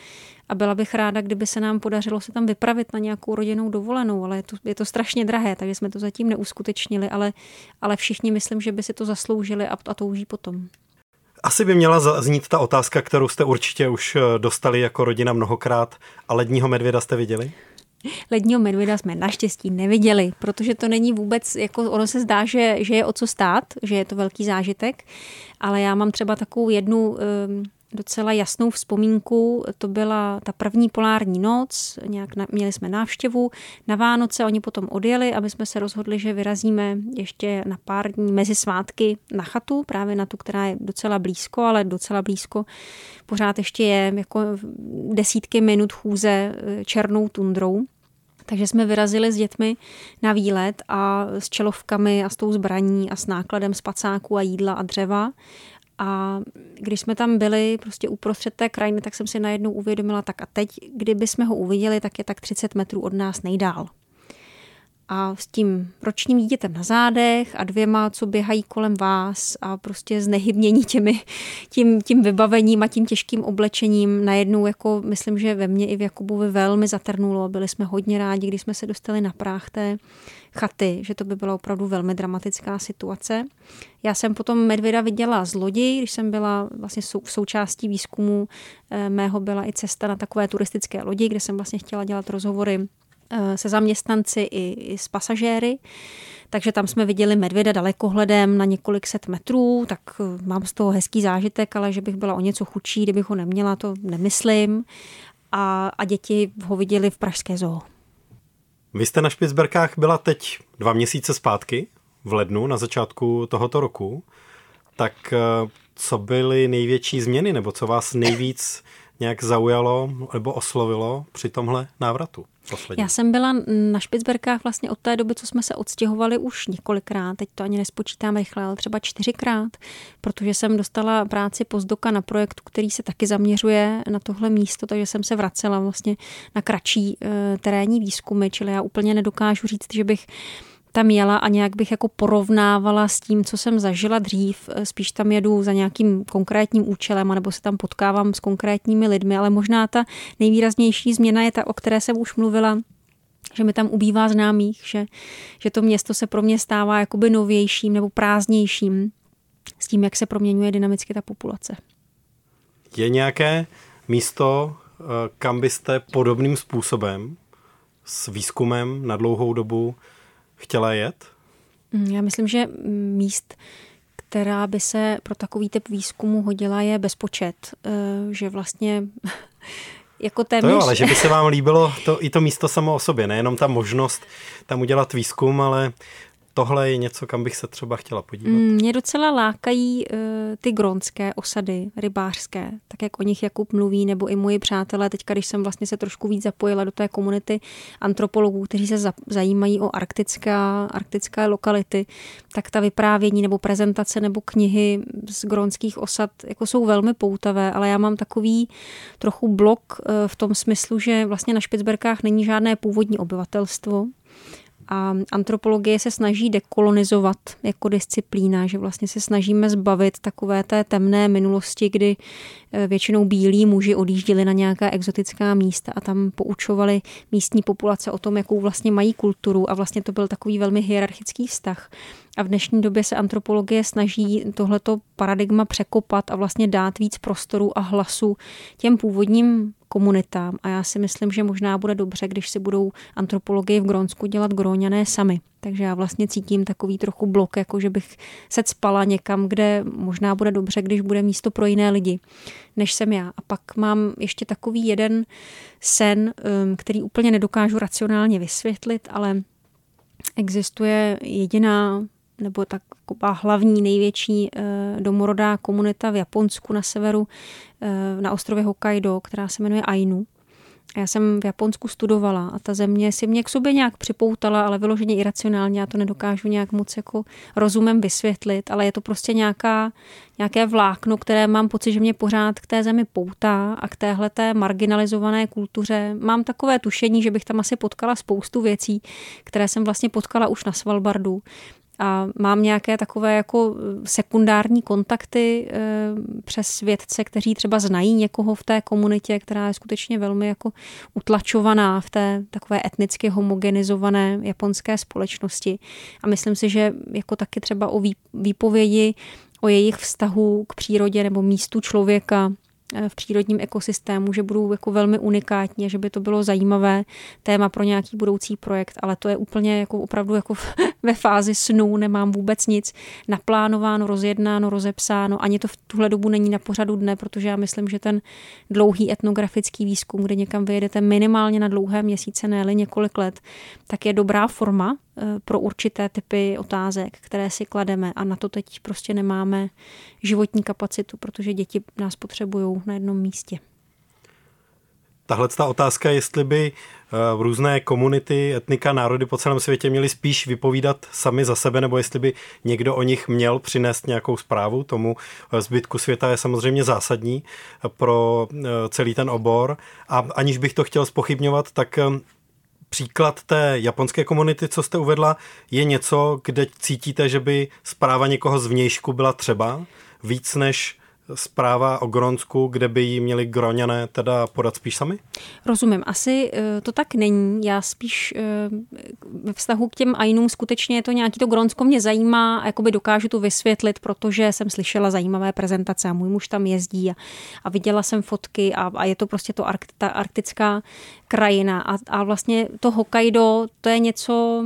A byla bych ráda, kdyby se nám podařilo se tam vypravit na nějakou rodinnou dovolenou, ale je to, je to strašně drahé, takže jsme to zatím neuskutečnili, ale, ale všichni myslím, že by si to zasloužili a, a touží potom. Asi by měla znít ta otázka, kterou jste určitě už eh, dostali jako rodina mnohokrát. A ledního medvěda jste viděli? Ledního medvěda jsme naštěstí neviděli, protože to není vůbec, jako ono se zdá, že, že je o co stát, že je to velký zážitek, ale já mám třeba takovou jednu um, docela jasnou vzpomínku. To byla ta první polární noc, nějak na, měli jsme návštěvu. Na Vánoce oni potom odjeli a my jsme se rozhodli, že vyrazíme ještě na pár dní mezi svátky na chatu, právě na tu, která je docela blízko, ale docela blízko pořád ještě je jako desítky minut chůze eh, černou tundrou. Takže jsme vyrazili s dětmi na výlet a s čelovkami a s tou zbraní a s nákladem spacáků a jídla a dřeva. A když jsme tam byli prostě uprostřed té krajiny, tak jsem si najednou uvědomila, tak a teď, kdyby jsme ho uviděli, tak je tak 30 metrů od nás nejdál. A s tím ročním dítětem na zádech a dvěma, co běhají kolem vás a prostě znehybnění těmi, tím, tím vybavením a tím těžkým oblečením najednou, jako myslím, že ve mně i v Jakubovi velmi zatrnulo. Byli jsme hodně rádi, když jsme se dostali na práh té chaty, že to by byla opravdu velmi dramatická situace. Já jsem potom medvěda viděla z lodi, když jsem byla vlastně v součástí výzkumu eh, mého byla i cesta na takové turistické lodi, kde jsem vlastně chtěla dělat rozhovory se zaměstnanci i, i s pasažéry. Takže tam jsme viděli medvěda dalekohledem na několik set metrů, tak eh, mám z toho hezký zážitek, ale že bych byla o něco chudší, kdybych ho neměla, to nemyslím. A, a děti ho viděli v Pražské zoo. Vy jste na Špicberkách byla teď dva měsíce zpátky, v lednu, na začátku tohoto roku. Tak eh, co byly největší změny, nebo co vás nejvíc nějak zaujalo nebo oslovilo při tomhle návratu? Poslední. Já jsem byla na Špicberkách vlastně od té doby, co jsme se odstěhovali už několikrát, teď to ani nespočítám rychle, ale třeba čtyřikrát, protože jsem dostala práci pozdoka na projektu, který se taky zaměřuje na tohle místo, takže jsem se vracela vlastně na kratší e, terénní výzkumy, čili já úplně nedokážu říct, že bych tam jela a nějak bych jako porovnávala s tím, co jsem zažila dřív. Spíš tam jedu za nějakým konkrétním účelem, nebo se tam potkávám s konkrétními lidmi, ale možná ta nejvýraznější změna je ta, o které jsem už mluvila, že mi tam ubývá známých, že, že to město se pro mě stává jakoby novějším nebo prázdnějším s tím, jak se proměňuje dynamicky ta populace. Je nějaké místo, eh, kam byste podobným způsobem s výzkumem na dlouhou dobu chtěla jet? Mm, já myslím, že míst, která by se pro takový typ výzkumu hodila, je bezpočet. Eh, že vlastně jako téměř... To jo, ale že by se vám líbilo to, i to místo samo o sobě, nejenom ta možnost tam udělat výzkum, ale tohle je něco, kam bych se třeba chtěla podívat. Mm, mě docela lákají uh, ty gronské osady, rybářské, tak jak o nich Jakub mluví, nebo i moji přátelé, teďka, když jsem vlastně se trošku víc zapojila do té komunity antropologů, kteří se zajímají o arktická, arktické lokality, tak ta vyprávění nebo prezentace nebo knihy z gronských osad jako jsou velmi poutavé, ale já mám takový trochu blok uh, v tom smyslu, že vlastně na Špicberkách není žádné původní obyvatelstvo, a antropologie se snaží dekolonizovat jako disciplína, že vlastně se snažíme zbavit takové té temné minulosti, kdy eh, většinou bílí muži odjížděli na nějaká exotická místa a tam poučovali místní populace o tom, jakou vlastně mají kulturu a vlastně to byl takový velmi hierarchický vztah. A v dnešní době se antropologie snaží tohleto paradigma překopat a vlastně dát víc prostoru a hlasu těm původním komunitám. A já si myslím, že možná bude dobře, když si budou antropologii v Grónsku dělat gróňané sami. Takže já vlastně cítím takový trochu blok, jako že bych se spala někam, kde možná bude dobře, když bude místo pro jiné lidi, než jsem já. A pak mám ještě takový jeden sen, um, který úplně nedokážu racionálně vysvětlit, ale existuje jediná nebo taková hlavní největší eh, domorodá komunita v Japonsku na severu eh, na ostrově Hokkaido, která se jmenuje Ainu. Já jsem v Japonsku studovala a ta země si mě k sobě nějak připoutala, ale vyloženě iracionálně, já to nedokážu nějak moc jako rozumem vysvětlit, ale je to prostě nějaká, nějaké vlákno, které mám pocit, že mě pořád k té zemi poutá a k téhle té marginalizované kultuře. Mám takové tušení, že bych tam asi potkala spoustu věcí, které jsem vlastně potkala už na Svalbardu a mám nějaké takové jako eh, sekundární kontakty eh, přes vědce, kteří třeba znají někoho v té komunitě, která je skutečně velmi jako utlačovaná v té takové etnicky homogenizované japonské společnosti. A myslím si, že jako taky třeba o výpovědi o jejich vztahu k přírodě nebo místu člověka v přírodním ekosystému, že budou jako velmi unikátní že by to bylo zajímavé téma pro nějaký budoucí projekt, ale to je úplně jako opravdu jako ve fázi snů, nemám vůbec nic naplánováno, rozjednáno, rozepsáno, ani to v tuhle dobu není na pořadu dne, protože já myslím, že ten dlouhý etnografický výzkum, kde někam vyjedete minimálně na dlouhé měsíce, ne několik let, tak je dobrá forma. eh, pro určité typy otázek, které si klademe a na to teď prostě nemáme životní kapacitu, protože děti nás potřebují na jednom místě. Tahle ta otázka, jestli by eh, různé komunity, etnika, národy po celém světě měly spíš vypovídat sami za sebe, nebo jestli by někdo o nich měl přinést nějakou zprávu tomu eh, zbytku světa, je samozřejmě zásadní pro celý ten obor. A aniž bych to chtěl spochybňovat, tak příklad té japonské komunity, co jste uvedla, je něco, kde cítíte, že by zpráva někoho z vnějšku byla třeba víc než zpráva o Gronsku, kde by jí měli Groňané teda podat spíš sami? Rozumím. Asi eh, to tak není. Já spíš eh, ve vztahu k těm Ainům skutečně je to nějaký to Gronsko mě zajímá a jakoby dokážu to vysvětlit, protože jsem slyšela zajímavé prezentace a můj muž tam jezdí a, a viděla jsem fotky a, a je to prostě to arkt, ta arktická krajina a, a vlastně to Hokkaido, to je něco,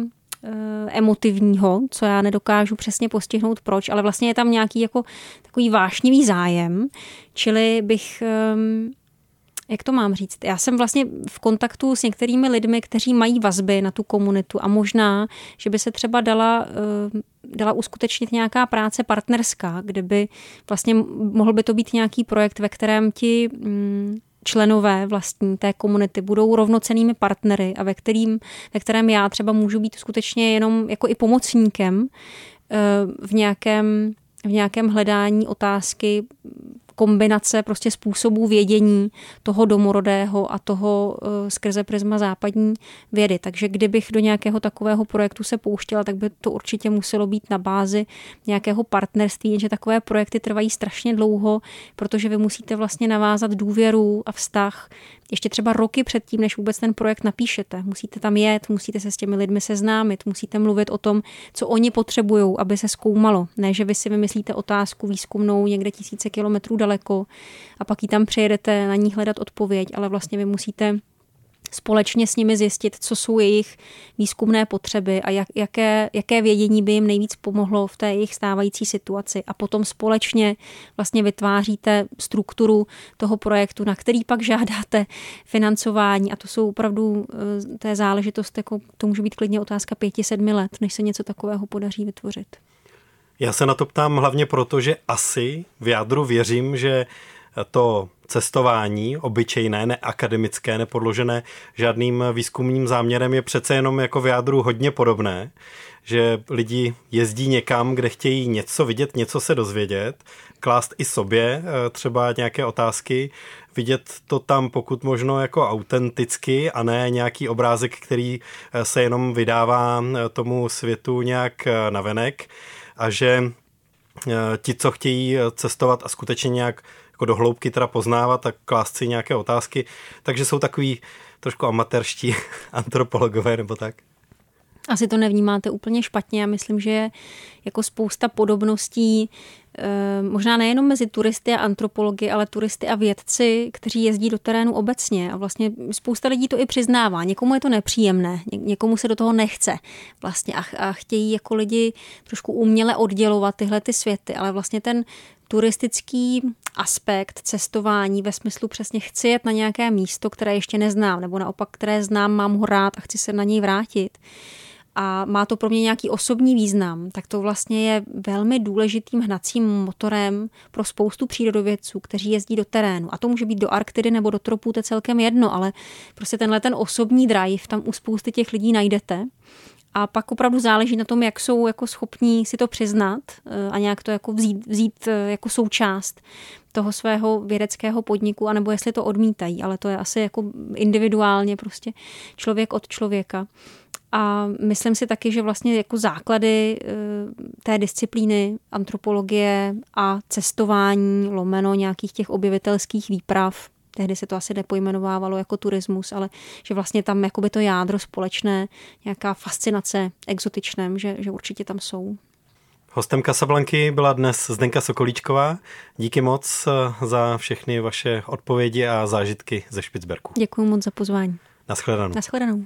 emotivního, co já nedokážu přesně postihnout proč, ale vlastně je tam nějaký jako takový vášnivý zájem, čili bych ehm, jak to mám říct? Já jsem vlastně v kontaktu s některými lidmi, kteří mají vazby na tu komunitu a možná, že by se třeba dala, eh, dala uskutečnit nějaká práce partnerská, kde by vlastně mohl by to být nějaký projekt, ve kterém ti mm, členové vlastní té komunity budou rovnocenými partnery a ve, kterým, ve kterém já třeba můžu být skutečně jenom jako i pomocníkem eh, v nějakém, v nějakém hledání otázky kombinace prostě způsobů vědění toho domorodého a toho eh, skrze prisma západní vědy. Takže kdybych do nějakého takového projektu se pouštěla, tak by to určitě muselo být na bázi nějakého partnerství, jenže takové projekty trvají strašně dlouho, protože vy musíte vlastně navázat důvěru a vztah ještě třeba roky předtím, než vůbec ten projekt napíšete. Musíte tam jet, musíte se s těmi lidmi seznámit, musíte mluvit o tom, co oni potřebují, aby se zkoumalo. Ne, že vy si vymyslíte otázku výzkumnou někde tisíce kilometrů daleko a pak ji tam přejedete na ní hledat odpověď, ale vlastně vy musíte společně s nimi zjistit, co jsou jejich výzkumné potřeby a jak, jaké, jaké vědění by jim nejvíc pomohlo v té jejich stávající situaci. A potom společně vlastně vytváříte strukturu toho projektu, na který pak žádáte financování. A to jsou opravdu, eh, je záležitost, jako to může být klidně otázka pěti, sedmi let, než se něco takového podaří vytvořit. Já se na to ptám hlavně proto, že asi v jádru věřím, že to cestování, obyčejné, neakademické, nepodložené žádným výzkumným záměrem, je přece jenom jako v jádru hodně podobné, že lidi jezdí někam, kde chtějí něco vidět, něco se dozvědět, klást i sobě eh, třeba nějaké otázky, vidět to tam pokud možno jako autenticky a ne nějaký obrázek, který eh, se jenom vydává eh, tomu světu nějak navenek a že ti, co chtějí cestovat a skutečně nějak jako do hloubky teda poznávat a klást si nějaké otázky, takže jsou takový trošku amatérští antropologové nebo tak. Asi to nevnímáte úplně špatně. Já myslím, že je jako spousta podobností, možná nejenom mezi turisty a antropology, ale turisty a vědci, kteří jezdí do terénu obecně. A vlastně spousta lidí to i přiznává. Někomu je to nepříjemné, někomu se do toho nechce vlastně a, a chtějí jako lidi trošku uměle oddělovat tyhle ty světy, ale vlastně ten turistický aspekt cestování ve smyslu přesně chci jet na nějaké místo, které ještě neznám, nebo naopak, které znám, mám ho rád a chci se na něj vrátit a má to pro mě nějaký osobní význam, tak to vlastně je velmi důležitým hnacím motorem pro spoustu přírodovědců, kteří jezdí do terénu. A to může být do Arktidy nebo do tropů, to je celkem jedno, ale prostě tenhle ten osobní drive tam u spousty těch lidí najdete. A pak opravdu záleží na tom, jak jsou jako schopní si to přiznat eh, a nějak to jako vzít, vzít eh, jako součást toho svého vědeckého podniku, anebo jestli to odmítají, ale to je asi jako individuálně prostě člověk od člověka. A myslím si taky, že vlastně jako základy eh, té disciplíny antropologie a cestování, lomeno nějakých těch objevitelských výprav, tehdy se to asi nepojmenovávalo jako turismus, ale že vlastně tam jakoby to jádro společné, nějaká fascinace exotičném, že, že určitě tam jsou. Hostem Kasablanky byla dnes Zdenka Sokolíčková. Díky moc eh, za všechny vaše odpovědi a zážitky ze Špicberku. Děkuji moc za pozvání. Naschledanou. Naschledanou.